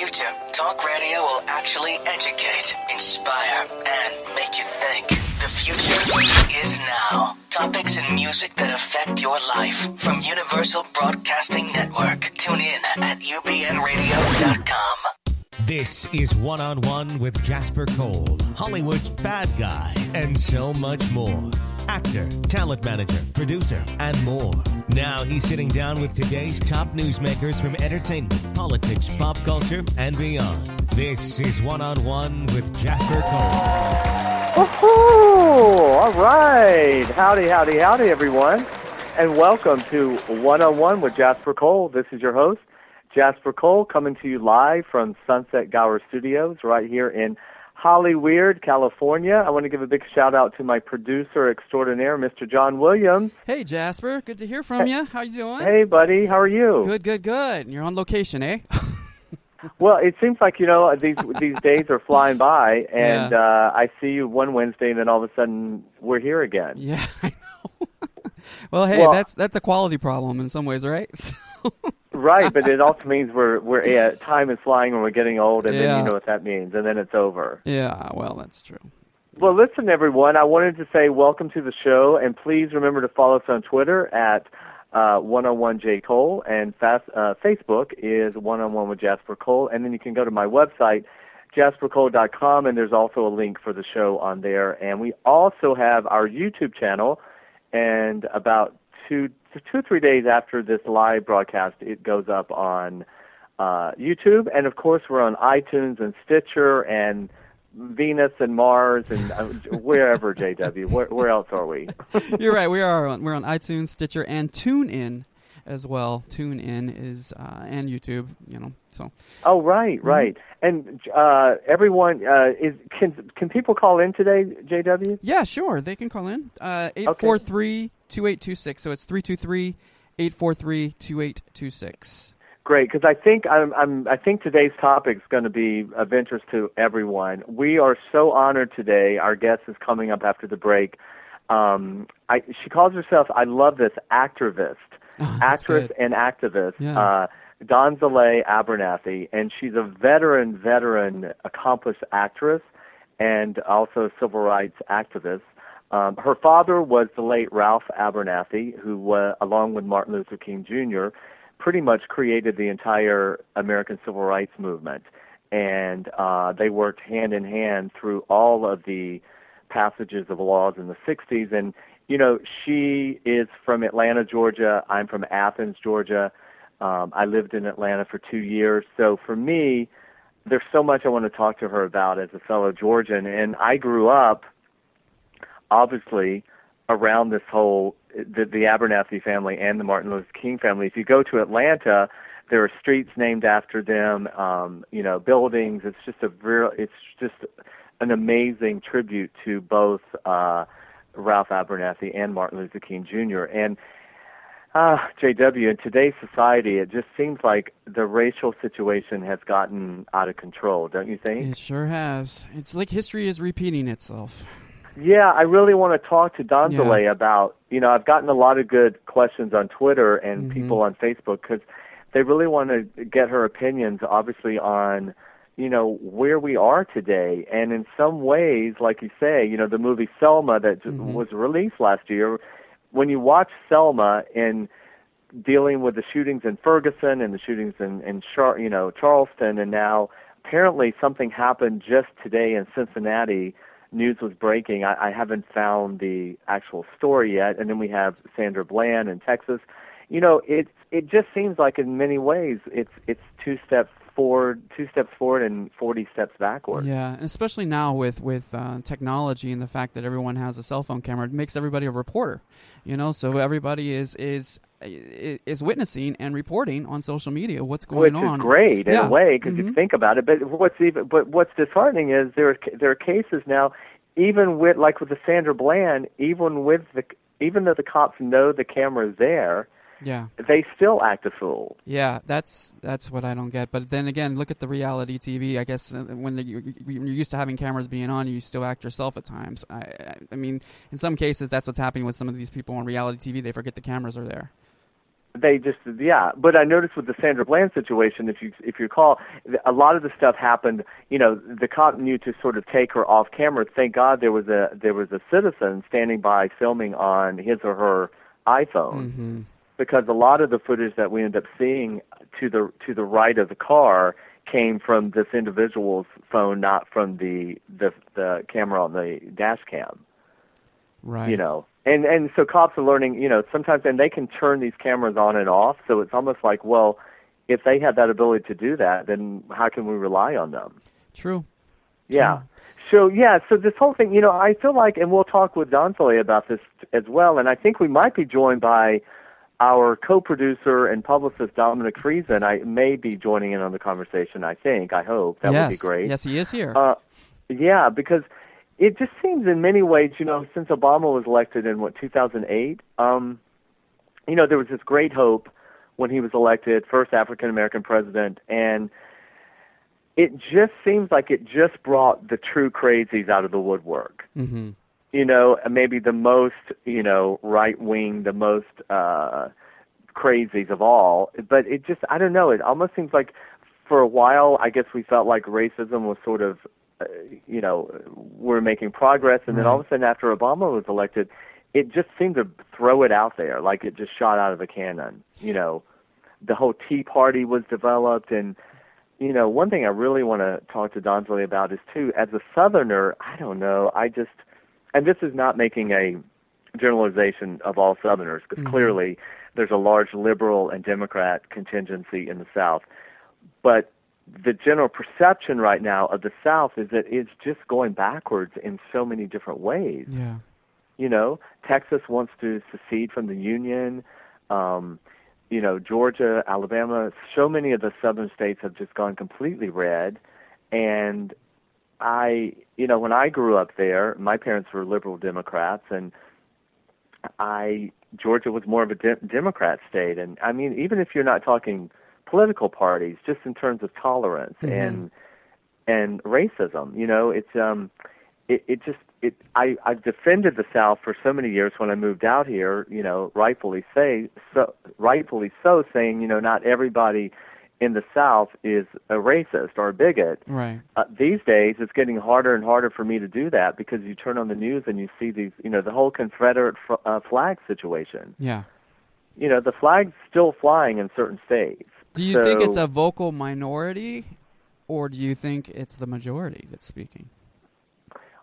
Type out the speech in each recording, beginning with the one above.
future, talk radio will actually educate, inspire, and make you think. The future is now. Topics and music that affect your life from Universal Broadcasting Network. Tune in at ubnradio.com. This is One on One with Jasper Cole, Hollywood's bad guy, and so much more. Actor, talent manager, producer, and more. Now he's sitting down with today's top newsmakers from entertainment, politics, pop culture, and beyond. This is One on One with Jasper Cole. Woohoo! All right. Howdy, howdy, howdy, everyone. And welcome to One on One with Jasper Cole. This is your host, Jasper Cole, coming to you live from Sunset Gower Studios right here in Hollyweird, California. I want to give a big shout out to my producer extraordinaire, Mr. John Williams. Hey Jasper, good to hear from you. How you doing? Hey, buddy. How are you? Good, good, good. You're on location, eh? Well, it seems like you know these these days are flying by, and Yeah. uh, I see you one Wednesday, and then all of a sudden we're here again. yeah, I know. well, hey, Well- that's that's a quality problem in some ways, right? Right, but it also means we're we're yeah, time is flying and we're getting old, and then you know what that means, and then it's over. yeah, well, that's true. Well, listen, everyone. I wanted to say welcome to the show, and please remember to follow us on Twitter at uh, 101 J Cole, and fast, uh, Facebook is 101 with Jasper Cole, and then you can go to my website jaspercole.com, and there's also a link for the show on there. And we also have our YouTube channel, and about two two or three days after this live broadcast, it goes up on uh, YouTube, and of course we're on iTunes and Stitcher and Venus and Mars and uh, wherever JW. Where, where else are we? You're right. We are on, we're on iTunes, Stitcher, and TuneIn as well. TuneIn is uh, and YouTube. You know, so oh, right, right. And uh, everyone uh, is can can people call in today, JW? yeah, sure, they can call in uh, eight four three two eight two six. So it's three two three eight four three two eight two six. Great, because I think I'm, I'm I think today's topic is going to be of interest to everyone. We are so honored today. Our guest is coming up after the break. Um, I, she calls herself, I love this, activist, Oh, actress good. and activist. Yeah. Uh, Donzaleigh Abernathy, and she's a veteran, veteran, accomplished actress, and also civil rights activist. Um, her father was the late Ralph Abernathy, who, uh, along with Martin Luther King Jr., pretty much created the entire American civil rights movement. And uh, they worked hand in hand through all of the passages of laws in the 60s. And, you know, she is from Atlanta, Georgia. I'm from Athens, Georgia. Um, I lived in Atlanta for two years. So for me, there's so much I want to talk to her about as a fellow Georgian. And I grew up, obviously, around this whole the, the Abernathy family and the Martin Luther King family. If you go to Atlanta, there are streets named after them. Um, you know, buildings. It's just a real. It's just an amazing tribute to both uh, Ralph Abernathy and Martin Luther King Jr. And uh, JW, in today's society, it just seems like the racial situation has gotten out of control, don't you think? It sure has. It's like history is repeating itself. Yeah, I really want to talk to Donzaleigh about, you know, I've gotten a lot of good questions on Twitter and mm-hmm. people on Facebook because they really want to get her opinions, obviously, on, you know, where we are today. And in some ways, like you say, you know, the movie Selma that j mm-hmm. was released last year, when you watch Selma and dealing with the shootings in Ferguson and the shootings in, in Char- you know, Charleston, and now apparently something happened just today in Cincinnati. News was breaking. I, I haven't found the actual story yet. And then we have Sandra Bland in Texas. You know, it it just seems like in many ways it's it's two steps forward, two steps forward, and forty steps backward. Yeah, and especially now with with uh, technology and the fact that everyone has a cell phone camera, it makes everybody a reporter. You know, so everybody is is is witnessing and reporting on social media what's going which on. is great in Yeah. a way because you Mhm. think about it. But what's even but what's disheartening is there are, there are cases now, even with like with the Sandra Bland, even with the even though the cops know the camera's there, Yeah, they still act a fool. yeah, that's that's what I don't get. But then again, look at the reality TV. I guess uh, when the, you, you- you're used to having cameras being on, you still act yourself at times. I, I mean, in some cases, that's what's happening with some of these people on reality TV. They forget the cameras are there. They just yeah. But i noticed with the sandra bland situation if you if you recall a lot of the stuff happened you know the cop knew to sort of take her off camera. Thank god there was a there was a citizen standing by filming on his or her iphone. Mm-hmm. because a lot of the footage that we end up seeing to the to the right of the car came from this individual's phone not from the the the camera on the dash cam Right. you know and and so cops are learning you know sometimes and they can turn these cameras on and off so it's almost like well if they have that ability to do that then how can we rely on them True. yeah so yeah so this whole thing you know i feel like and we'll talk with Donzaleigh about this as well and i think we might be joined by our co-producer and publicist Dominic Friesen, I may be joining in on the conversation. I think, I hope that yes. would be great. Yes, he is here. Uh, yeah, because it just seems in many ways, you know, since Obama was elected in what 2008, um, you know, there was this great hope when he was elected, first African American president, and it just seems like it just brought the true crazies out of the woodwork. mm-hmm. You know, maybe the most, you know, right wing, the most uh crazies of all. But it just, I don't know, it almost seems like for a while, I guess we felt like racism was sort of, Uh, you know, we're making progress, and then all of a sudden, after Obama was elected, it just seemed to throw it out there, like it just shot out of a cannon. You know, the whole Tea Party was developed, and you know, one thing I really want to talk to Donzaleigh about is too, as a Southerner, I don't know, I just, and this is not making a generalization of all Southerners, because mm-hmm. clearly there's a large liberal and Democrat contingency in the South. But the general perception right now of the South is that it's just going backwards in so many different ways. Yeah. You know, Texas wants to secede from the Union. Um, you know, Georgia, Alabama, so many of the southern states have just gone completely red. And I, you know, when I grew up there, my parents were liberal Democrats, and I Georgia was more of a de- Democrat state. And I mean, even if you're not talking political parties, just in terms of tolerance and and racism, you know, it's um, it it just it I I defended the South for so many years when I moved out here, you know, rightfully say so rightfully so saying, you know, not everybody in the South is a racist or a bigot. Right. Uh, these days, it's getting harder and harder for me to do that because you turn on the news and you see these, you know, the whole Confederate f- uh, flag situation. Yeah. You know, the flag's still flying in certain states. Do you think it's a vocal minority, or do you think it's the majority that's speaking?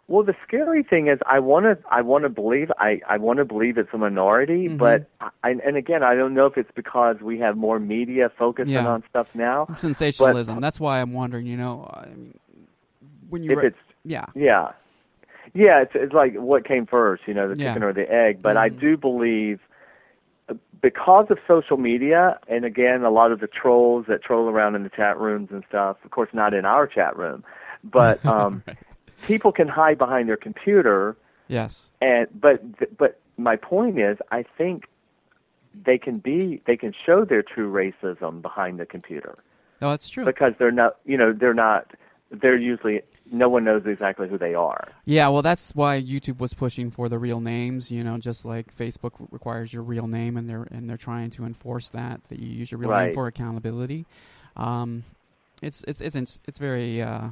Well, the scary thing is, I want to, I want to believe, I, I want to believe it's a minority, Mhm. but, I, and again, I don't know if it's because we have more media focusing Yeah. on stuff now. Sensationalism. That's why I'm wondering. You know, I mean, when you If re- it's, yeah, yeah, yeah, it's, it's like what came first, you know, the Yeah. chicken or the egg. But I Mhm. do believe, because of social media, and again, a lot of the trolls that troll around in the chat rooms and stuff. Of course, not in our chat room, but um, Right. people can hide behind their computer yes, and but but my point is i think they can be they can show their true racism behind the computer no, that's true. because they're not you know they're not they're usually no one knows exactly who they are Yeah, well, that's why YouTube was pushing for the real names. You know, just like Facebook requires your real name, and they're and they're trying to enforce that that you use your real name for accountability. Um, it's it's it's it's, it's very uh,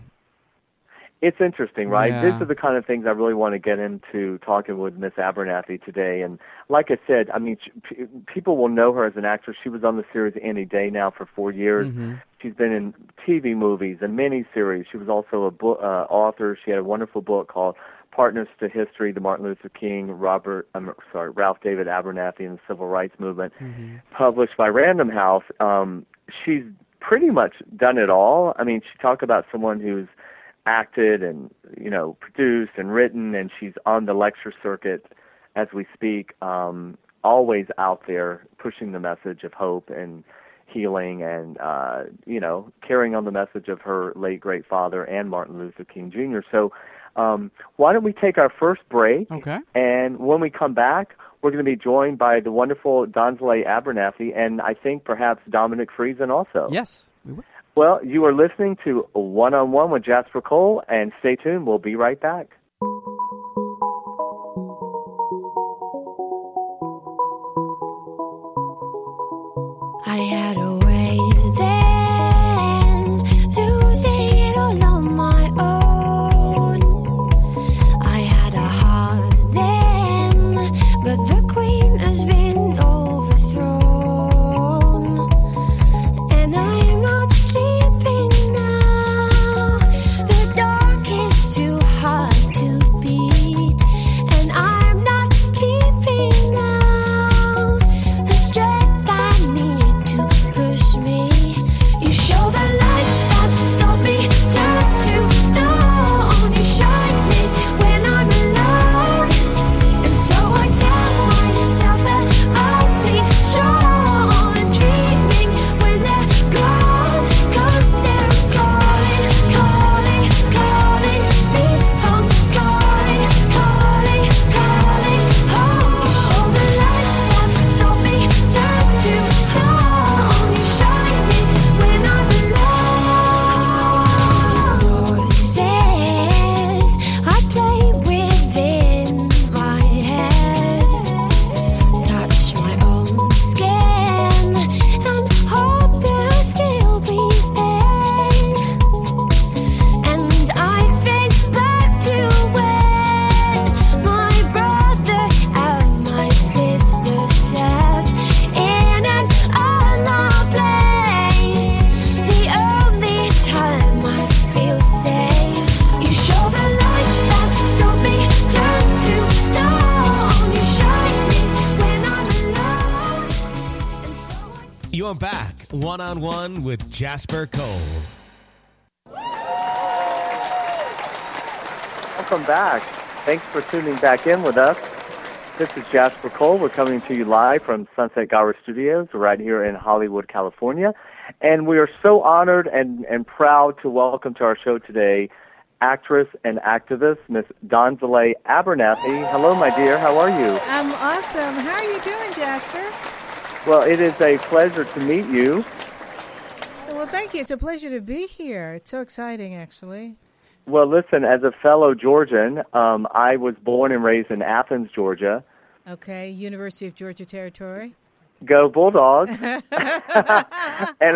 it's interesting right Yeah. these are the kind of things i really want to get into talking with miss abernathy today and like i said i mean she, p- people will know her as an actress she was on the series any day now for four years mhm. She's been in TV movies and miniseries. She was also a book uh, author. She had a wonderful book called Partners to History: The Martin Luther King, Robert, um, sorry, Ralph David Abernathy and the Civil Rights Movement, Mhm. published by Random House. Um, she's pretty much done it all. I mean, she talked about someone who's acted and you know produced and written, and she's on the lecture circuit as we speak. Um, always out there pushing the message of hope and healing and uh you know carrying on the message of her late great father and Martin Luther King Jr. So um why don't we take our first break Okay. and when we come back we're going to be joined by the wonderful Donzaleigh Abernathy and I think perhaps Dominic Friesen also. Yes, we will. Well, you are listening to One on One with Jasper Cole and stay tuned. We'll be right back. Jasper Cole. Welcome back. Thanks for tuning back in with us. This is Jasper Cole. We're coming to you live from Sunset Gower Studios right here in Hollywood, California. And we are so honored and, and proud to welcome to our show today actress and activist, Miss Donzaleigh Abernathy. Hello, my dear. How are you? I'm awesome. How are you doing, Jasper? Well, it is a pleasure to meet you. Well, thank you. It's a pleasure to be here. It's so exciting, actually. Well, listen, as a fellow Georgian, um, I was born and raised in Athens, Georgia. Okay, University of Georgia Territory. Go Bulldogs! and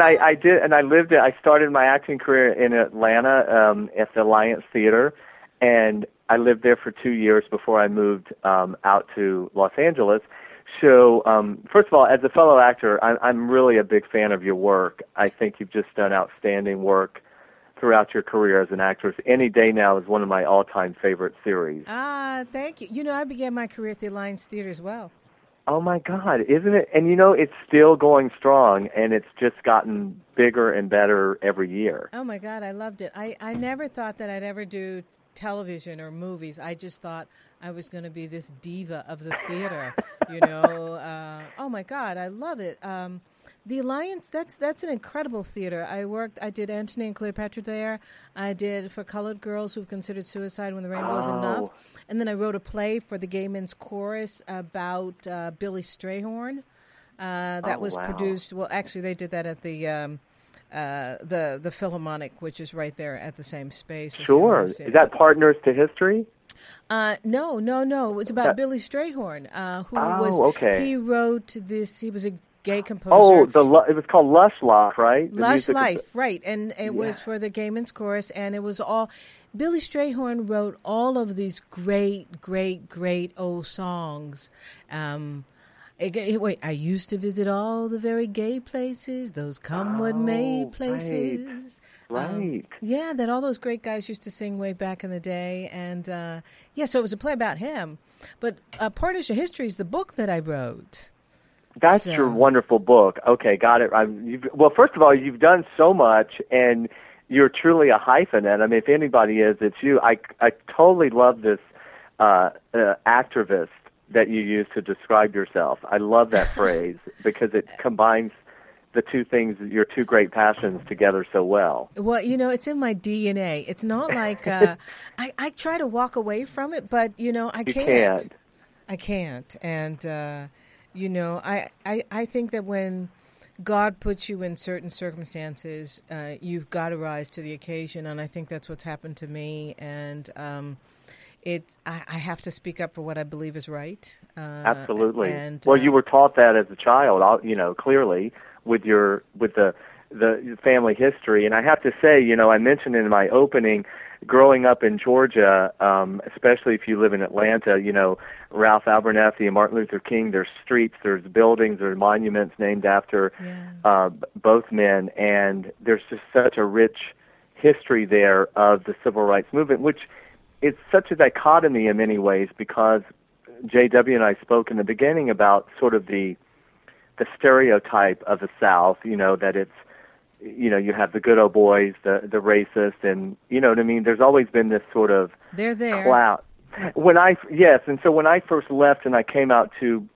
I, I did, and I lived. I started my acting career in Atlanta um, at the Alliance Theater, and I lived there for two years before I moved um, out to Los Angeles. So, um, first of all, as a fellow actor, I'm, I'm really a big fan of your work. I think you've just done outstanding work throughout your career as an actress. Any Day Now is one of my all-time favorite series. Ah, thank you. You know, I began my career at the Alliance Theater as well. Oh my God, isn't it? And you know, it's still going strong, and it's just gotten bigger and better every year. Oh my God, I loved it. I, I never thought that I'd ever do television or movies. I just thought I was going to be this diva of the theater. you know, uh, oh my God, I love it. Um, the Alliance, that's that's an incredible theater. I worked, I did Antony and Cleopatra there. I did for colored girls who've considered suicide when the rainbow's Oh. enough. And then I wrote a play for the Gay Men's Chorus about uh, Billy Strayhorn. Uh, that Oh, was wow. produced. Well, actually, they did that at the um, uh, the the Philharmonic, which is right there at the same space. Sure. Is that Partners to History? Uh, no, no, no. It's about Billy Strayhorn, uh, who Oh, was. okay. He wrote this. He was a gay composer. Oh, the it was called Lush Life, right? The Lush Life, right? And it was for the Gay Men's Chorus, and it was all. Billy Strayhorn wrote all of these great, great, great old songs. Um, wait, I used to visit all the very gay places, those come what may Oh, right. places. Um, Right. yeah, that all those great guys used to sing way back in the day, and uh, yeah, so it was a play about him. But uh, Partners to History is the book that I wrote. That's So- your wonderful book. Okay, got it. Well, first of all, you've done so much, and you're truly a hyphenate. I mean, if anybody is, it's you. I, I totally love this uh, uh, activist that you use to describe yourself. I love that phrase because it combines the two things, your two great passions, together so well. Well, you know, it's in my DNA. It's not like uh, I, I try to walk away from it, but you know, I You can't. can't. I can't. And uh, you know, I, I I think that when God puts you in certain circumstances, uh, you've got to rise to the occasion, and I think that's what's happened to me. And um, it, I, I have to speak up for what I believe is right. Uh, Absolutely. And well, uh, you were taught that as a child, you know, clearly with your with the the family history. And I have to say, you know, I mentioned in my opening, growing up in Georgia, um, especially if you live in Atlanta, you know, Ralph Abernathy and Martin Luther King. There's streets, there's buildings, there's monuments named after Yeah. uh, both men, and there's just such a rich history there of the civil rights movement, which it's such a dichotomy in many ways because JW and I spoke in the beginning about sort of the the stereotype of the South, you know, that it's you know, you have the good old boys, the the racist and you know what I mean? There's always been this sort of they're there. cloud. When I yes, and so when I first left and I came out to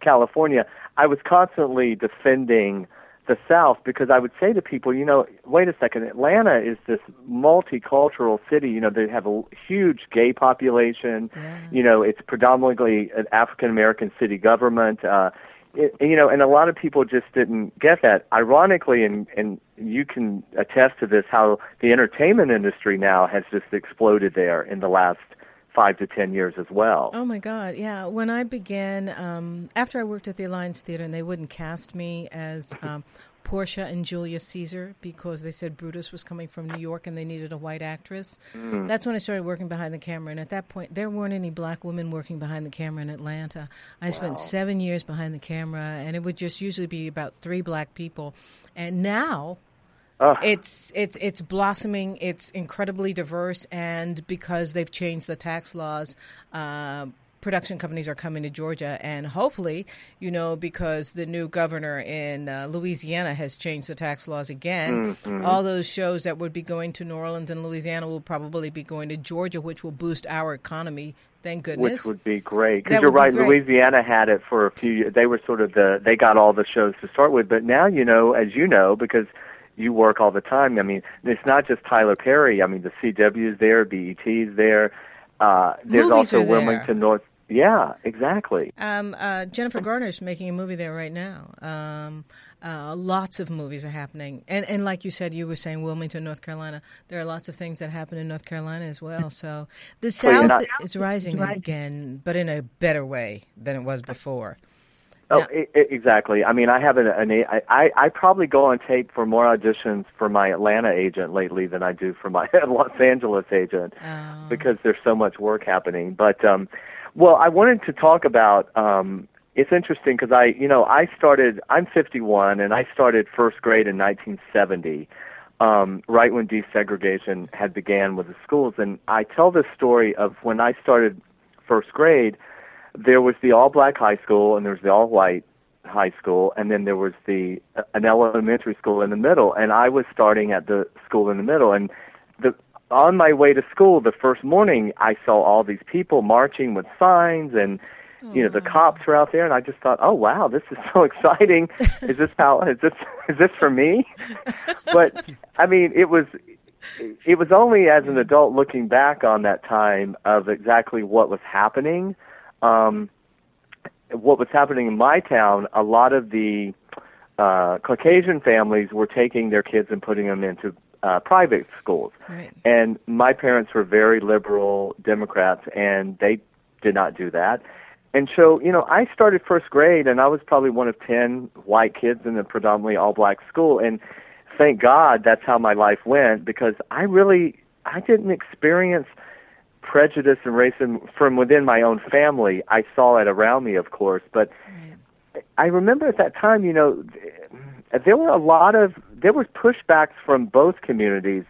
California, I was constantly defending the South because I would say to people, you know, wait a second, Atlanta is this multicultural city. You know, they have a huge gay population. Yeah. You know, it's predominantly an African American city government. Uh, it, you know, and a lot of people just didn't get that. Ironically, and and you can attest to this, how the entertainment industry now has just exploded there in the last five to ten years as well. Oh my God! Yeah, when I began, um, after I worked at the Alliance Theater, and they wouldn't cast me as um, Portia and Julius Caesar because they said Brutus was coming from New York and they needed a white actress. That's when I started working behind the camera, and at that point, there weren't any black women working behind the camera in Atlanta. I spent seven years behind the camera, and it would just usually be about three black people, and now Ugh. it's it's it's blossoming. It's incredibly diverse, and because they've changed the tax laws, uh, production companies are coming to Georgia, and hopefully, you know, because the new governor in uh, Louisiana has changed the tax laws again, Mm-hmm. all those shows that would be going to New Orleans and Louisiana will probably be going to Georgia, which will boost our economy. Thank goodness. which would be great because you're be right. Louisiana had it for a few years. They were sort of the they got all the shows to start with, but now you know, as you know, because you work all the time. I mean, it's not just Tyler Perry. I mean, the CW's there, BET's there. Uh, there's Movies also are there. Wilmington North. Yeah, exactly. Um, uh, Jennifer Garner's making a movie there right now. Um, uh, lots of movies are happening, and and like you said, you were saying Wilmington, North Carolina. There are lots of things that happen in North Carolina as well. So the Well, South not- is rising again, but in a better way than it was before. Oh, Yeah. I- I- exactly. I mean, I have an, an a- I, I I probably go on tape for more auditions for my Atlanta agent lately than I do for my Los Angeles agent Oh. because there's so much work happening. But um, well, I wanted to talk about. Um, it's interesting because I, you know, I started. I'm 51, and I started first grade in 1970, um, right when desegregation had began with the schools. And I tell this story of when I started first grade there was the all black high school and there was the all white high school and then there was the uh, an elementary school in the middle and I was starting at the school in the middle. And the on my way to school the first morning I saw all these people marching with signs and you know the cops were out there and I just thought oh wow this is so exciting. Is this how is this is this for me? But I mean it was it was only as an adult looking back on that time of exactly what was happening um, what was happening in my town, a lot of the uh, Caucasian families were taking their kids and putting them into uh, private schools. Right. And my parents were very liberal Democrats, and they did not do that. And so, you know, I started first grade, and I was probably one of 10 white kids in a predominantly all black school. And thank God that's how my life went because I really, I didn't experience prejudice and racism from within my own family. I saw it around me, of course, but I remember at that time, you know, there were a lot of there was pushbacks from both communities.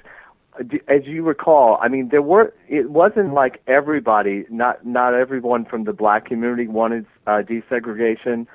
As you recall, I mean, there were. It wasn't like everybody, not not everyone from the black community wanted uh, desegregation,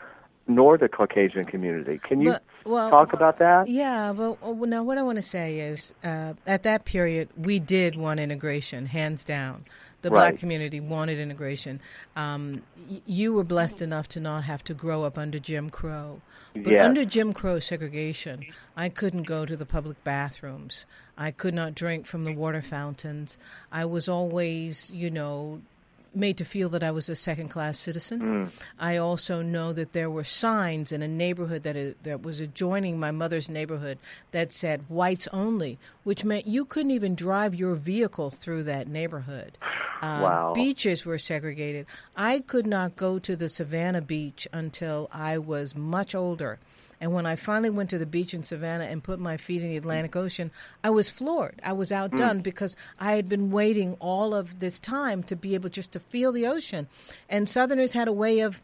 nor the Caucasian community. Can you But- well, talk about that? Yeah, well, uh, now what I want to say is, uh, at that period, we did want integration, hands down. The black Right. community wanted integration. Um, y- you were blessed enough to not have to grow up under Jim Crow. But Yes. under Jim Crow segregation, I couldn't go to the public bathrooms. I could not drink from the water fountains. I was always, you know, made to feel that I was a second class citizen. I also know that there were signs in a neighborhood that is, that was adjoining my mother's neighborhood that said whites only, which meant you couldn't even drive your vehicle through that neighborhood. Uh, Wow. Beaches were segregated. I could not go to the Savannah beach until I was much older. And when I finally went to the beach in Savannah and put my feet in the Atlantic Ocean, I was floored. I was outdone because I had been waiting all of this time to be able just to feel the ocean. And Southerners had a way of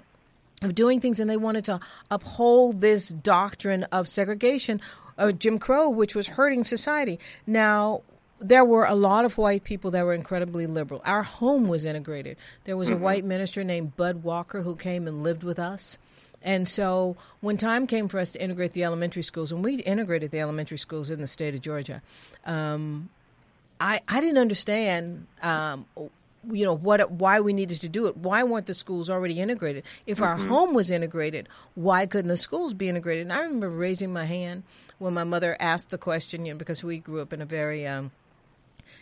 of doing things, and they wanted to uphold this doctrine of segregation, uh, Jim Crow, which was hurting society. Now, there were a lot of white people that were incredibly liberal. Our home was integrated. There was a white minister named Bud Walker who came and lived with us. And so when time came for us to integrate the elementary schools, and we integrated the elementary schools in the state of Georgia, um, I, I didn't understand um, you know what why we needed to do it. Why weren't the schools already integrated? If our home was integrated why couldn't the schools be integrated? And i remember raising my hand when my mother asked the question you know because we grew up in a very um,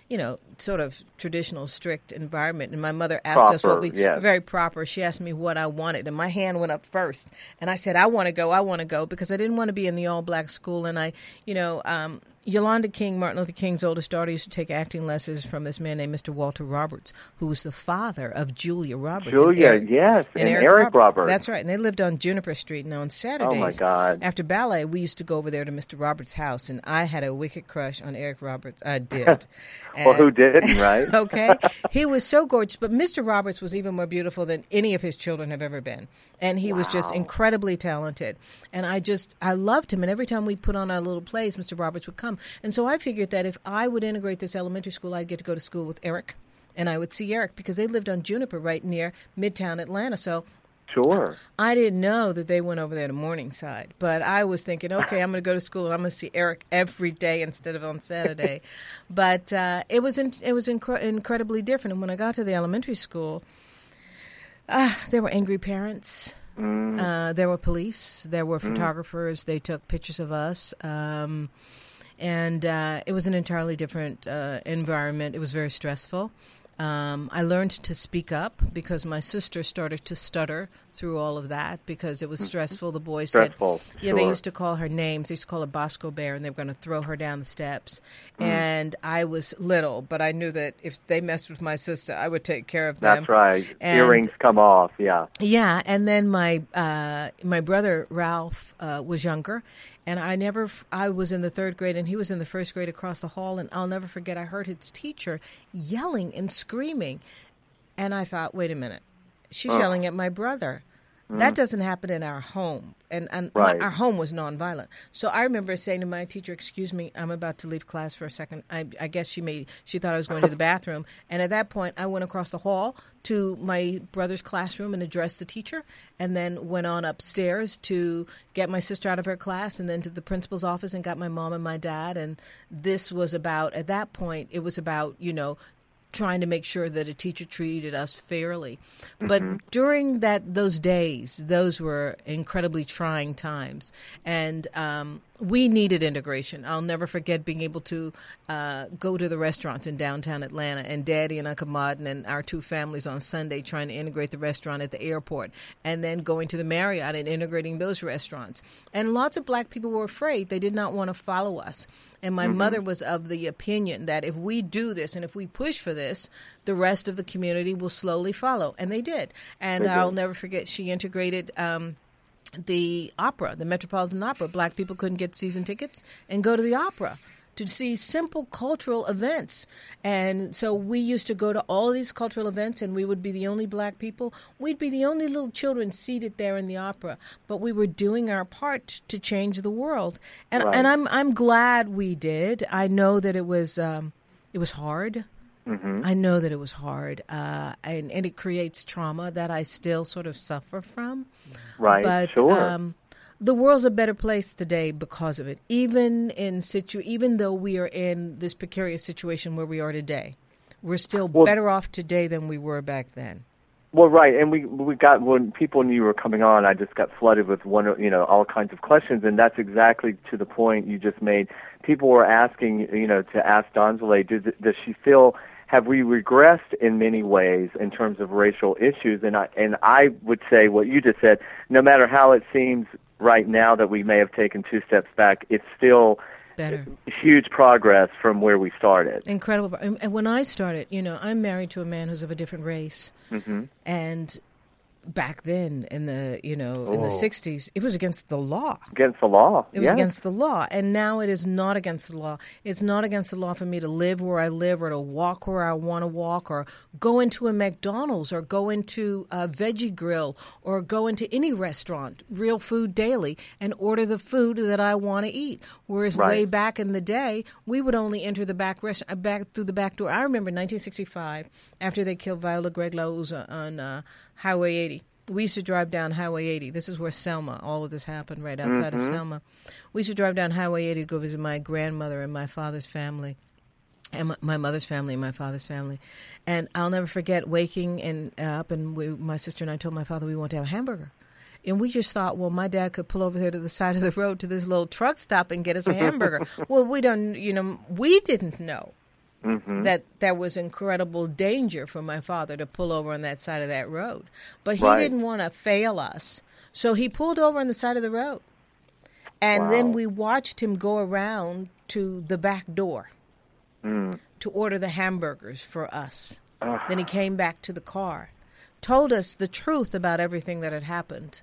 you know, sort of traditional, strict environment. And my mother asked us what we yes. very proper. She asked me what I wanted, and my hand went up first, and I said, "I want to go. I want to go," because I didn't want to be in the all black school. And I, you know, um, Yolanda King, Martin Luther King's oldest daughter, used to take acting lessons from this man named Mr. Walter Roberts, who was the father of Julia Roberts. and Julia, Eric- yes, and Eric Roberts. That's right. And they lived on Juniper Street. And on Saturdays, oh my God. after ballet, we used to go over there to Mr. Roberts' house, and I had a wicked crush on Eric Roberts. I did. Well, who didn't, right? okay. He was so gorgeous, but Mr. Roberts was even more beautiful than any of his children have ever been. And he was just incredibly talented. And I just, I loved him. And every time we put on our little plays, Mr. Roberts would come. And so I figured that if I would integrate this elementary school, I'd get to go to school with Eric. and I would see Eric because they lived on Juniper right near Midtown Atlanta. So Sure. I didn't know that they went over there to Morningside, but I was thinking, okay, I'm going to go to school and I'm going to see Eric every day instead of on Saturday. but uh, it was in, it was incre- incredibly different. And when I got to the elementary school, uh, there were angry parents. Mm. Uh, there were police. There were photographers. They took pictures of us. Um, and uh, it was an entirely different uh, environment. It was very stressful. Um, I learned to speak up because my sister started to stutter through all of that because it was stressful. The boys Stressful, said, "Yeah, they used to call her names. They used to call her Bosco Bear, and they were going to throw her down the steps." Mm. And I was little, but I knew that if they messed with my sister, I would take care of them. That's right. And- Earrings come off. Yeah. yeah, and then my uh, my brother Ralph uh, was younger, and I never, I was in the third grade and he was in the first grade across the hall, and I'll never forget I heard his teacher yelling and screaming, and I thought, wait a minute, she's oh. yelling at my brother. That mm-hmm. doesn't happen in our home, and, and my- our home was nonviolent. So I remember saying to my teacher, "Excuse me, I'm about to leave class for a second. I, I guess she made she thought I was going to the bathroom, and at that point, I went across the hall to my brother's classroom and addressed the teacher, and then went on upstairs to get my sister out of her class, and then to the principal's office and got my mom and my dad. And this was about at that point, it was about you know trying to make sure that a teacher treated us fairly. But during that those days, those were incredibly trying times, and um, we needed integration. I'll never forget being able to uh, go to the restaurants in downtown Atlanta, and Daddy and Uncle Martin and our two families on Sunday trying to integrate the restaurant at the airport, and then going to the Marriott and integrating those restaurants. And lots of black people were afraid; they did not want to follow us. And my mother was of the opinion that if we do this and if we push for this, the rest of the community will slowly follow. And they did. And I'll never forget, she integrated. Um, the opera, the Metropolitan Opera. Black people couldn't get season tickets and go to the opera to see simple cultural events. And so we used to go to all these cultural events and we would be the only black people. We'd be the only little children seated there in the opera, but we were doing our part to change the world. And Right. and I'm I'm glad we did. I know that it was um it was hard. I know that it was hard, uh, and, and it creates trauma that I still sort of suffer from Right. but sure. um, the world's a better place today because of it. Even in situ, even though we are in this precarious situation where we are today, we're still Well- better off today than we were back then. Well, right, and we we got when people knew you were coming on, I just got flooded with one, you know, all kinds of questions, and that's exactly to the point you just made. People were asking, you know, to ask Donzaleigh, does does she feel have we regressed in many ways in terms of racial issues? And I and I would say what you just said. No matter how it seems right now that we may have taken two steps back, it's still Better. huge progress from where we started. Incredible. And when I started, you know, I'm married to a man who's of a different race. hmm And back then in the, you know, in the Oh. 60s, it was against the law. Against the law. It was yes. against the law, and now it is not against the law. It's not against the law for me to live where I live, or to walk where I want to walk, or go into a McDonald's, or go into a Veggie Grill, or go into any restaurant, Real Food Daily, and order the food that I want to eat. Whereas Right. way back in the day, we would only enter the back rest- uh, back through the back door. I remember 1965, after they killed Viola Gregg on uh, Highway 80. We used to drive down Highway 80. This is where Selma, all of this happened right outside of Selma. We used to drive down Highway 80 to go visit my grandmother and my father's family, and my, my mother's family and my father's family. And I'll never forget waking and uh, up, and we, my sister and I told my father we want to have a hamburger. And we just thought, well, my dad could pull over there to the side of the road to this little truck stop and get us a hamburger. well, we don't, you know, we didn't know Mm-hmm. that there was incredible danger for my father to pull over on that side of that road. But he Right. didn't want to fail us. So he pulled over on the side of the road. And then we watched him go around to the back door Mm. to order the hamburgers for us. Then he came back to the car, told us the truth about everything that had happened.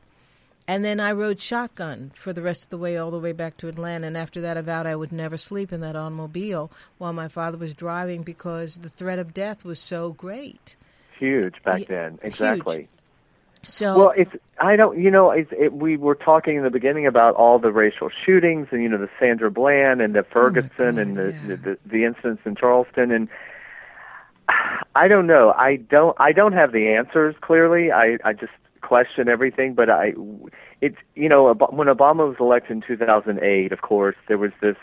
And then I rode shotgun for the rest of the way, all the way back to Atlanta. And after that, I vowed I would never sleep in that automobile while my father was driving because the threat of death was so great. Huge back then. Exactly. So, Well, it's I don't you know it's, it, we were talking in the beginning about all the racial shootings and you know the Sandra Bland and the oh Ferguson and the, Oh yeah. the, the the incidents in Charleston and I don't know. I don't. I don't have the answers clearly. I I just question everything. But I, it's you know when Obama was elected in 2008, of course there was this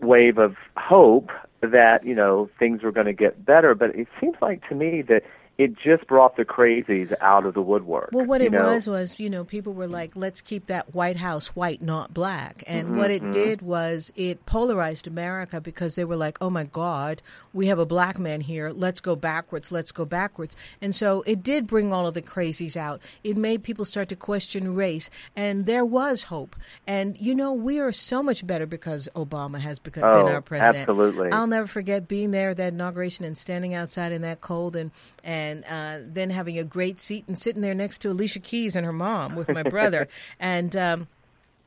wave of hope that you know things were going to get better. But it seems like to me that it just brought the crazies out of the woodwork. Well, what it know? was was, you know, people were like, let's keep that White House white, not black. And Mm-hmm, what it did was it polarized America because they were like, oh my God, we have a black man here. Let's go backwards. Let's go backwards. And so it did bring all of the crazies out. It made people start to question race. And there was hope. And, you know, we are so much better because Obama has become, Oh, been our president. absolutely. I'll never forget being there at that inauguration and standing outside in that cold and, and and uh, then having a great seat and sitting there next to Alicia Keys and her mom with my brother and. Um,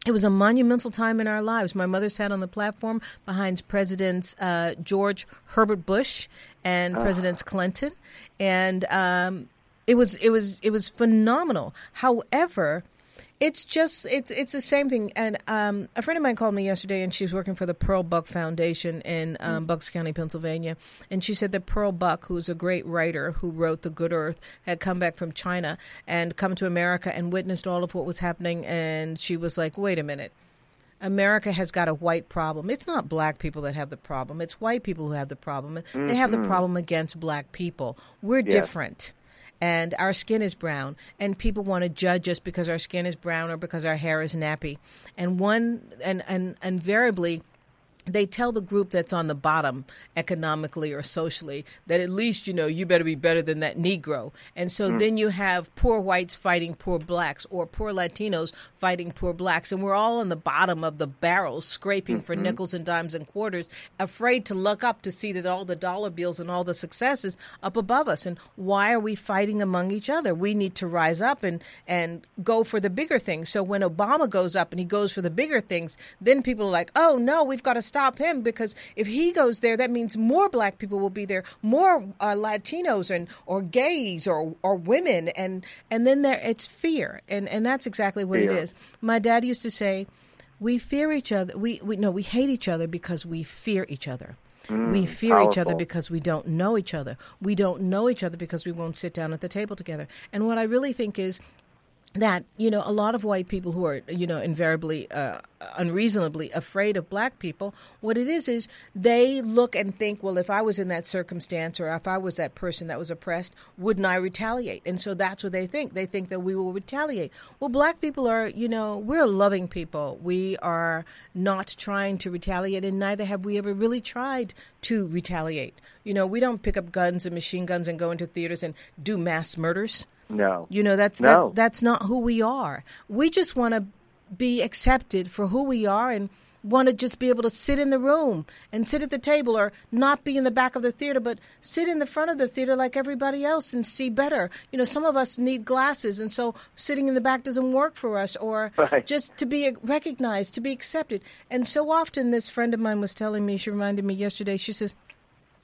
it was a monumental time in our lives. My mother sat on the platform behind Presidents uh, George Herbert Bush and Presidents Clinton, and um, it was it was it was phenomenal. However, it's just it's it's the same thing. And um, a friend of mine called me yesterday, and she was working for the Pearl Buck Foundation in um, Bucks County, Pennsylvania. And she said that Pearl Buck, who's a great writer who wrote The Good Earth, had come back from China and come to America and witnessed all of what was happening. And she was like, "Wait a minute." America has got a white problem. It's not black people that have the problem. It's white people who have the problem. They have the problem against black people. We're different. And our skin is brown, and people want to judge us because our skin is brown or because our hair is nappy. And one, and, and invariably, they tell the group that's on the bottom economically or socially that at least you know you better be better than that negro. And so hmm. then you have poor whites fighting poor blacks or poor latinos fighting poor blacks. And we're all on the bottom of the barrel scraping for hmm. nickels and dimes and quarters afraid to look up to see that all the dollar bills and all the successes up above us. And why are we fighting among each other? We need to rise up and and go for the bigger things. So when obama goes up and he goes for the bigger things then people are like oh no we've got to stop him because if he goes there, that means more black people will be there, more uh, Latinos and or gays or or women, and and then there it's fear, and and that's exactly what Fear. it is. My dad used to say, "We fear each other. We we no, we hate each other because we fear each other." we fear each other because we don't know each other. We don't know each other because we won't sit down at the table together. And what I really think is that you know a lot of white people who are you know invariably uh, unreasonably afraid of black people what it is is they look and think well if i was in that circumstance or if i was that person that was oppressed wouldn't i retaliate? And so that's what they think. They think that we will retaliate. Well black people are you know we're loving people. We are not trying to retaliate and neither have we ever really tried to retaliate. You know we don't pick up guns and machine guns and go into theaters and do mass murders No. you know, that's No. that, that's not who we are. We just want to be accepted for who we are and want to just be able to sit in the room and sit at the table or not be in the back of the theater but sit in the front of the theater like everybody else and see better. You know, some of us need glasses and so sitting in the back doesn't work for us or Right. just to be recognized, to be accepted. And so often this friend of mine was telling me, she reminded me yesterday, she says,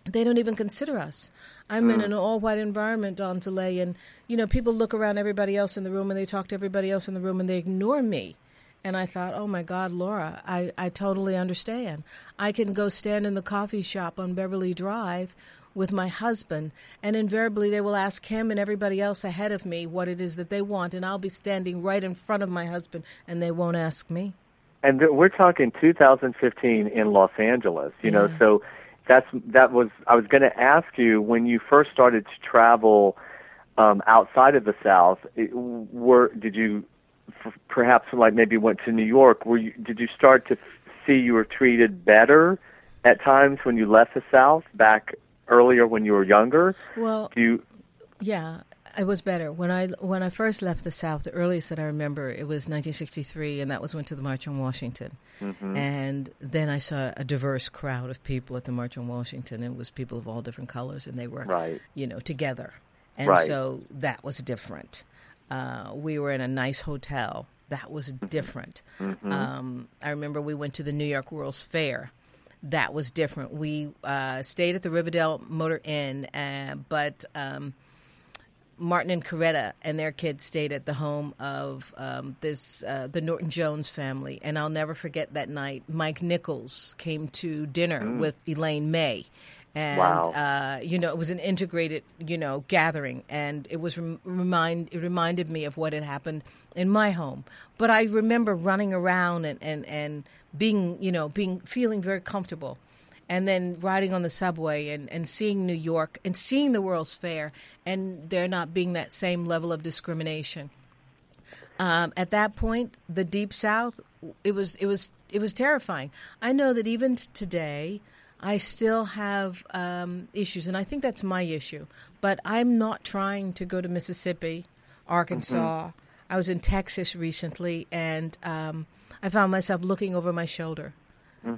they don't even consider us. I'm in oh. an all white environment, Donzaleigh, and you know, people look around everybody else in the room and they talk to everybody else in the room and they ignore me. And I thought, oh my God, Laura, I, I totally understand. I can go stand in the coffee shop on Beverly Drive with my husband, and invariably they will ask him and everybody else ahead of me what it is that they want, and I'll be standing right in front of my husband, and they won't ask me. and we're talking 2015 in Los Angeles. You know, so that's that was. I was going to ask you when you first started to travel um, outside of the South. It, were did you f- perhaps like maybe went to New York? Were you did you start to f- see you were treated better at times when you left the South back earlier when you were younger? Well, Do you? Yeah, it was better when I when I first left the South. The earliest that I remember it was 1963, and that was went to the March on Washington. And then I saw a diverse crowd of people at the March on Washington. It was people of all different colors, and they were Right. you know together, and Right. so that was different. Uh, we were in a nice hotel. That was Mm-hmm. different. Um, I remember we went to the New York World's Fair that was different. We uh, stayed at the Riverdale Motor Inn, uh, but um, Martin and Coretta and their kids stayed at the home of um, this uh, the Norton Jones family, and I'll never forget that night. Mike Nichols came to dinner with Elaine May. and Wow. uh, you know it was an integrated you know gathering, and it was rem- remind it reminded me of what had happened in my home. But I remember running around and and and being you know being feeling very comfortable. And then riding on the subway and, and seeing New York and seeing the World's Fair, and there not being that same level of discrimination um, at that point, the deep south, it was it was it was terrifying. I know that even today, I still have um, issues, and I think that's my issue. But I'm not trying to go to Mississippi, Arkansas. I was in Texas recently, and um, I found myself looking over my shoulder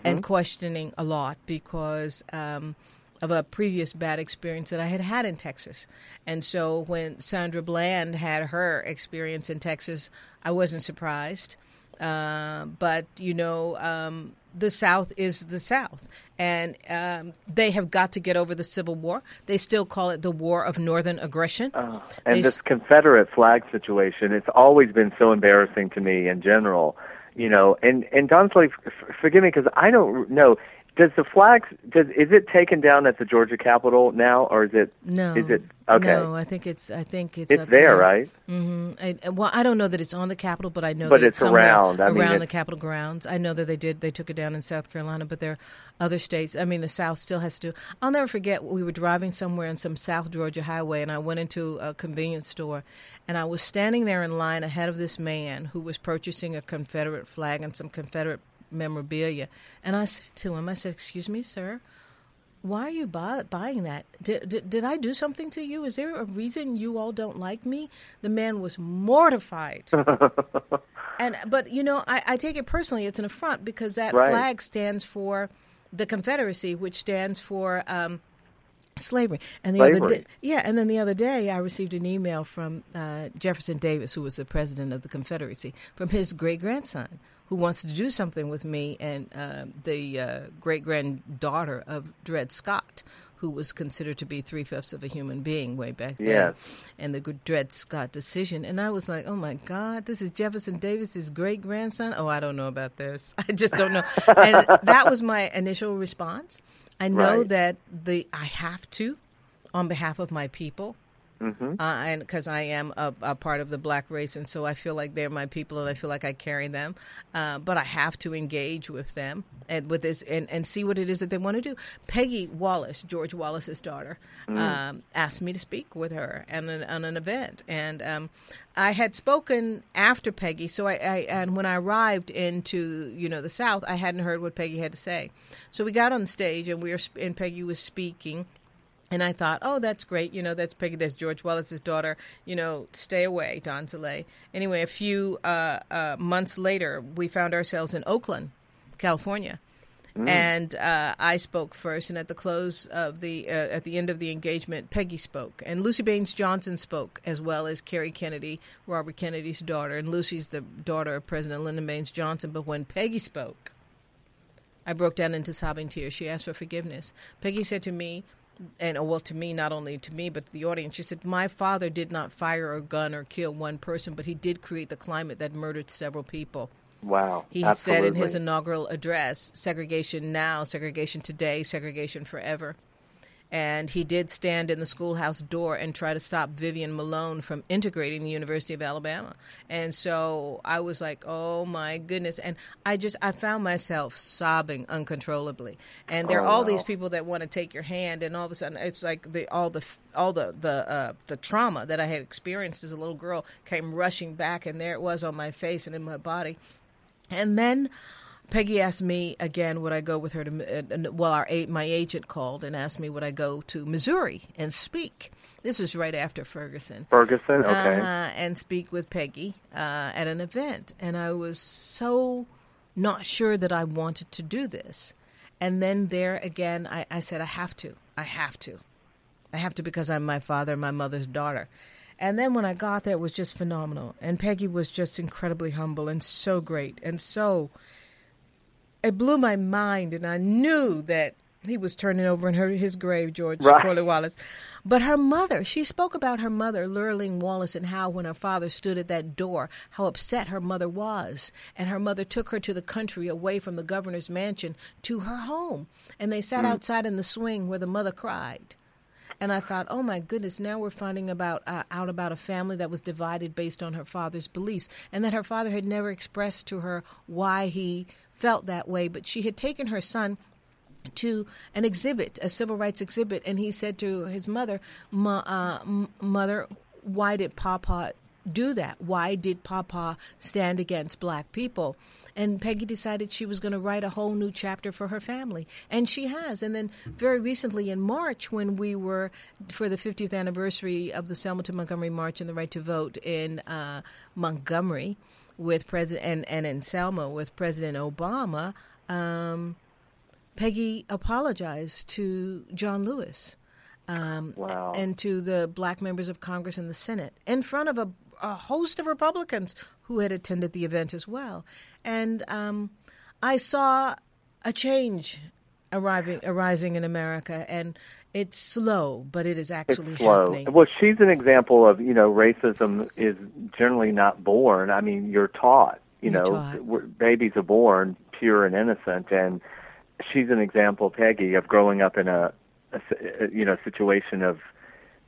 and questioning a lot because um, of a previous bad experience that I had had in Texas. And so when Sandra Bland had her experience in Texas, I wasn't surprised. Uh, but, you know, um, the South is the South. And um, they have got to get over the Civil War. They still call it the War of Northern Aggression. And They this s- Confederate flag situation, it's always been so embarrassing to me in general. You know, and and Donzaleigh, f- forgive me because I don't know. Does the flag does is it taken down at the Georgia Capitol now, or is it? No, Is it okay? No, I think it's. I think it's. it's up there, right? Mm-hmm. I, well, I don't know that it's on the Capitol, but I know But that it's somewhere around. I mean, around the Capitol grounds. I know that they did. They took it down in South Carolina, but there are other states. I mean, the South still has to. do I'll never forget. We were driving somewhere on some South Georgia highway, and I went into a convenience store, and I was standing there in line ahead of this man who was purchasing a Confederate flag and some Confederate memorabilia, and I said to him, I said, "Excuse me, sir." why are you buy, buying that? Did, did, did I do something to you? Is there a reason you all don't like me? The man was mortified. and but you know, I, I take it personally. It's an affront because that Right. flag stands for the Confederacy, which stands for um, slavery. And the other day, yeah, and then the other day, I received an email from uh, Jefferson Davis, who was the president of the Confederacy, from his great grandson, who wants to do something with me and uh, the uh, great granddaughter of Dred Scott. Who was considered to be three fifths of a human being way back then, Yes. and the Dred Scott decision. And I was like, oh my God, this is Jefferson Davis's great grandson. Oh, I don't know about this. I just don't know. and that was my initial response. I know Right. that the I have to, on behalf of my people, Mm-hmm. uh, and because I am a, a part of the black race, and so I feel like they're my people, and I feel like I carry them. Uh, but I have to engage with them and with this, and, and see what it is that they want to do. Peggy Wallace, George Wallace's daughter, um, asked me to speak with her on an, on an event, and um, I had spoken after Peggy. So I, I and when I arrived into you know the South, I hadn't heard what Peggy had to say. So we got on stage, and we were and Peggy was speaking. And I thought, oh, that's great. You know, that's Peggy. That's George Wallace's daughter. You know, stay away, Donzaleigh. Anyway, a few uh, uh, months later, we found ourselves in Oakland, California. And uh, I spoke first, and at the close of the uh, at the end of the engagement, Peggy spoke, and Luci Baines Johnson spoke, as well as Kerry Kennedy, Robert Kennedy's daughter, and Luci's the daughter of President Lyndon Baines Johnson. But when Peggy spoke, I broke down into sobbing tears. She asked for forgiveness. Peggy said to me, and oh, well, to me, not only to me, but to the audience, she said, My father did not fire a gun or kill one person, but he did create the climate that murdered several people. Wow. He Absolutely. said in his inaugural address, segregation now, segregation today, segregation forever. And he did stand in the schoolhouse door and try to stop Vivian Malone from integrating the University of Alabama. And so I was like, oh my goodness. And I just, I found myself sobbing uncontrollably. And there are Oh, all wow. these people that want to take your hand, and all of a sudden it's like the, all the, all the, the, uh, the trauma that I had experienced as a little girl came rushing back, and there it was on my face and in my body. And then Peggy asked me again, would I go with her to? Uh, well, our my agent called and asked me would I go to Missouri and speak. This was right after Ferguson. Ferguson. Okay. Uh-huh, and speak with Peggy uh, at an event, and I was so not sure that I wanted to do this. And then there again, I, I said, I have to. I have to. I have to because I'm my father and my mother's daughter. And then when I got there, it was just phenomenal. And Peggy was just incredibly humble and so great and so. It blew my mind, and I knew that he was turning over in her his grave, George Right. Corley Wallace. But her mother, she spoke about her mother, Lurleen Wallace, and how when her father stood at that door, how upset her mother was, and her mother took her to the country, away from the governor's mansion, to her home, and they sat outside in the swing where the mother cried. And I thought, oh my goodness, now we're finding about uh, out about a family that was divided based on her father's beliefs, and that her father had never expressed to her why he felt that way, but she had taken her son to an exhibit, a civil rights exhibit, and he said to his mother, "Ma- uh, "Mother, why did Papa do that? Why did Papa stand against black people?" And Peggy decided she was going to write a whole new chapter for her family, and she has. And then very recently in March, when we were for the 50th anniversary of the Selma to Montgomery March and the Right to Vote in uh, Montgomery with President and, and in Selma with President Obama. Um, Peggy apologized to John Lewis um, Wow. and to the black members of Congress and the Senate in front of a, a host of Republicans who had attended the event as well. And um, I saw a change arriving arising in America, and it's slow, but it is It's actually slow. happening. Well, she's an example of you know racism is generally not born. I mean, you're taught. You You're know, taught. babies are born pure and innocent, and she's an example, Peggy, of growing up in a, a a, you know situation of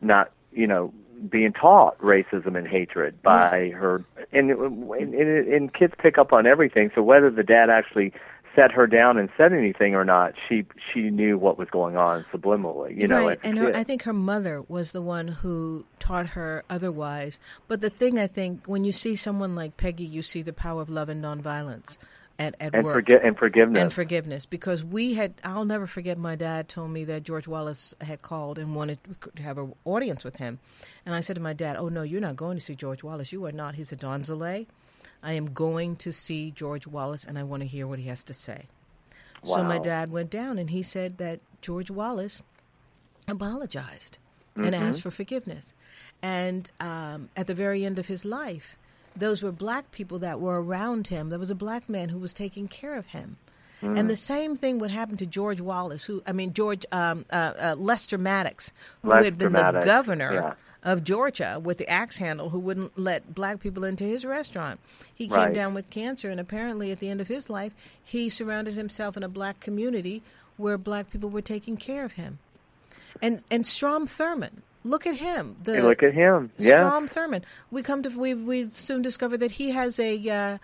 not you know being taught racism and hatred mm-hmm. by her, and, and, and and kids pick up on everything. So whether the dad actually set her down and said anything or not, she she knew what was going on subliminally. You know, right, and her. I think her mother was the one who taught her otherwise. But the thing I think, when you see someone like Peggy, you see the power of love and nonviolence at, at and work. forget and forgiveness. and forgiveness. Because we had i'll never forget my dad told me that george wallace had called and wanted to have an audience with him. And i said to my dad oh no you're not going to see george wallace. You are not he said Donzaleigh i am going to see george wallace and i want to hear what he has to say. So my dad went down and he said that george wallace apologized and asked for forgiveness. And um, at the very end of his life those were black people that were around him there was a black man who was taking care of him and the same thing would happen to George Wallace, who I mean George um, uh, uh, Lester Maddox, who Lester had been Maddox, the governor yeah. of Georgia with the axe handle, who wouldn't let black people into his restaurant. He came down with cancer, and apparently at the end of his life, he surrounded himself in a black community where black people were taking care of him. And and Strom Thurmond, look at him. The, look at him. Yeah. Strom Thurmond. We come to we we soon discover that he has a, uh,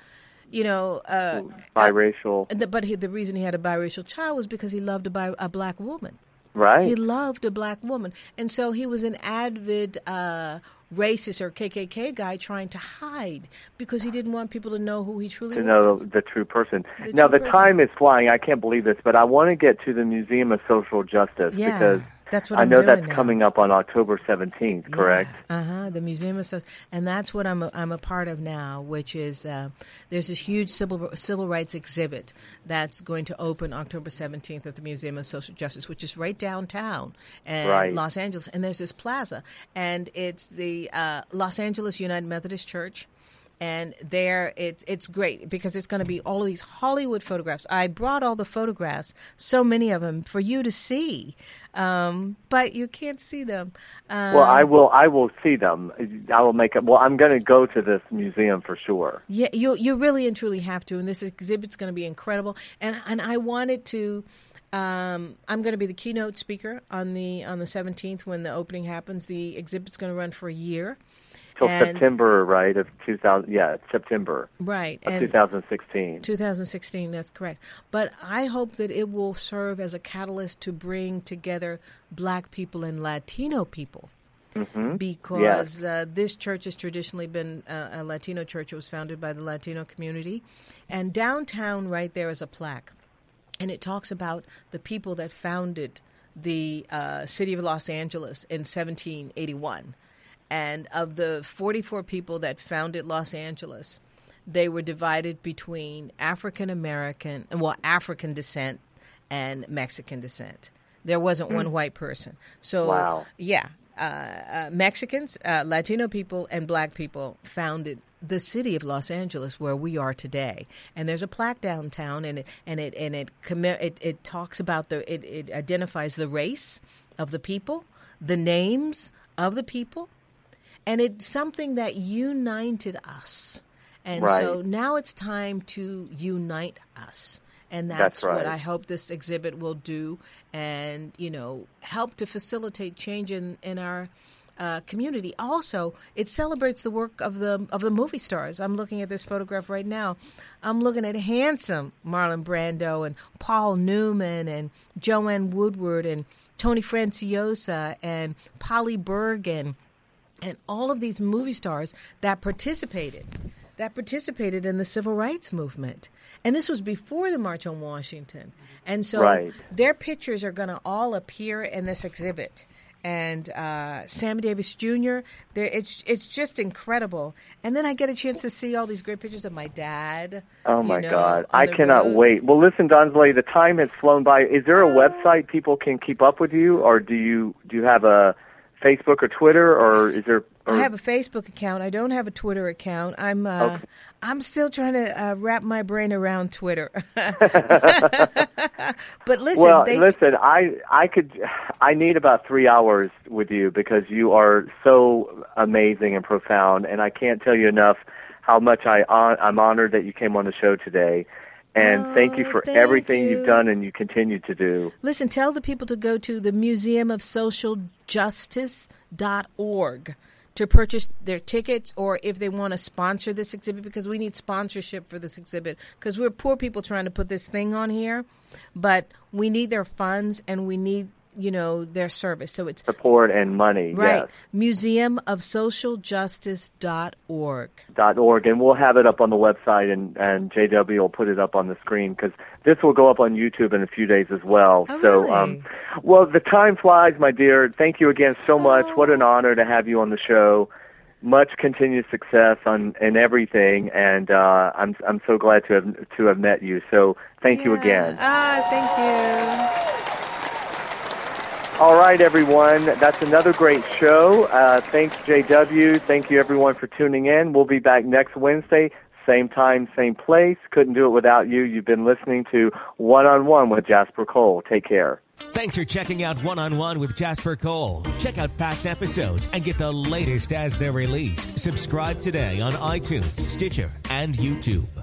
you know, uh, Biracial. the- but he, the reason he had a biracial child was because he loved a, bi- a black woman. right. He loved a black woman, and so he was an avid uh, racist or KKK guy trying to hide because he didn't want people to know who he truly to know was. the true person. The now true the person. time is flying. I can't believe this, but I want to get to the Museum of Social Justice Yeah, because that's what I I'm know that's now. coming up on October 17th, correct? Uh huh. The Museum of, So- and that's what I'm a, I'm a part of now, which is uh, there's this huge civil civil rights exhibit that's going to open October 17th at the Museum of Social Justice, which is right downtown in Right. Los Angeles, and there's this plaza, and it's the uh, Los Angeles United Methodist Church. And there, it's it's great because it's going to be all of these Hollywood photographs. I brought all the photographs, so many of them, for you to see, um, but you can't see them. Um, Well, I will. I will see them. I will make it. Well, I'm going to go to this museum for sure. Yeah, you you really and truly have to, and this exhibit's going to be incredible. And and I wanted to. Um, I'm going to be the keynote speaker on the on the 17th when the opening happens. The exhibit's going to run for a year, Till And- September, right? Of 2000. Yeah, September right? of 2016. 2016, that's correct. But I hope that it will serve as a catalyst to bring together Black people and Latino people. Because uh, this church has traditionally been uh, a Latino church. It was founded by the Latino community. And downtown, right there, is a plaque. And it talks about the people that founded the uh, city of Los Angeles in 1781. And of the 44 people that founded Los Angeles, they were divided between African American, well, African descent and Mexican descent. There wasn't one white person. So, Wow. yeah, uh, uh, Mexicans, uh, Latino people, and black people founded the city of Los Angeles where we are today. And there's a plaque downtown, and it and it and it it, it talks about the it, it identifies the race of the people, the names of the people, and it's something that united us. And Right. so now it's time to unite us. And that's, That's right. what I hope this exhibit will do and, you know, help to facilitate change in, in our uh, community. Also, it celebrates the work of the of the movie stars. I'm looking at this photograph right now. I'm looking at handsome Marlon Brando and Paul Newman and Joanne Woodward and Tony Franciosa and Polly Bergen and all of these movie stars that participated that participated in the civil rights movement and this was before the march on washington and so Right. their pictures are going to all appear in this exhibit and uh, Sam Davis Jr. There, it's it's just incredible. And then I get a chance to see all these great pictures of my dad. Oh you my know, God! I cannot road. wait. Well, listen, Donzaleigh, the time has flown by. Is there a Oh. website people can keep up with you, or do you do you have a Facebook or Twitter, or is there? Or, I have a Facebook account. I don't have a Twitter account. I'm uh, Okay. I'm still trying to uh, wrap my brain around Twitter. but listen, well, they, listen, I I could I need about three hours with you because you are so amazing and profound, and I can't tell you enough how much I hon- I'm honored that you came on the show today. And thank you Oh, for thank everything you. you've done and you continue to do. listen. Tell the people to go to the Museum of Social Justice.org to purchase their tickets or if they want to sponsor this exhibit because we need sponsorship for this exhibit because we're poor people trying to put this thing on here but we need their funds and we need you know their service so it's Support and money, right yes. museum of social justice dot org, dot org and we'll have it up on the website, and and JW will put it up on the screen because this will go up on YouTube in a few days as well. Oh, so, really? um, well, the time flies, my dear. Thank you again so much. What Oh. an honor to have you on the show. Much continued success on in everything, and uh, I'm I'm so glad to have to have met you. So, thank you again. ah thank you All right, everyone. That's another great show. Uh, thanks, JW. Thank you, everyone, for tuning in. We'll be back next Wednesday, same time, same place. Couldn't do it without you. You've been listening to One on One with Jasper Cole. Take care. Thanks for checking out One on One with Jasper Cole. Check out past episodes and get the latest as they're released. Subscribe today on iTunes, Stitcher, and YouTube.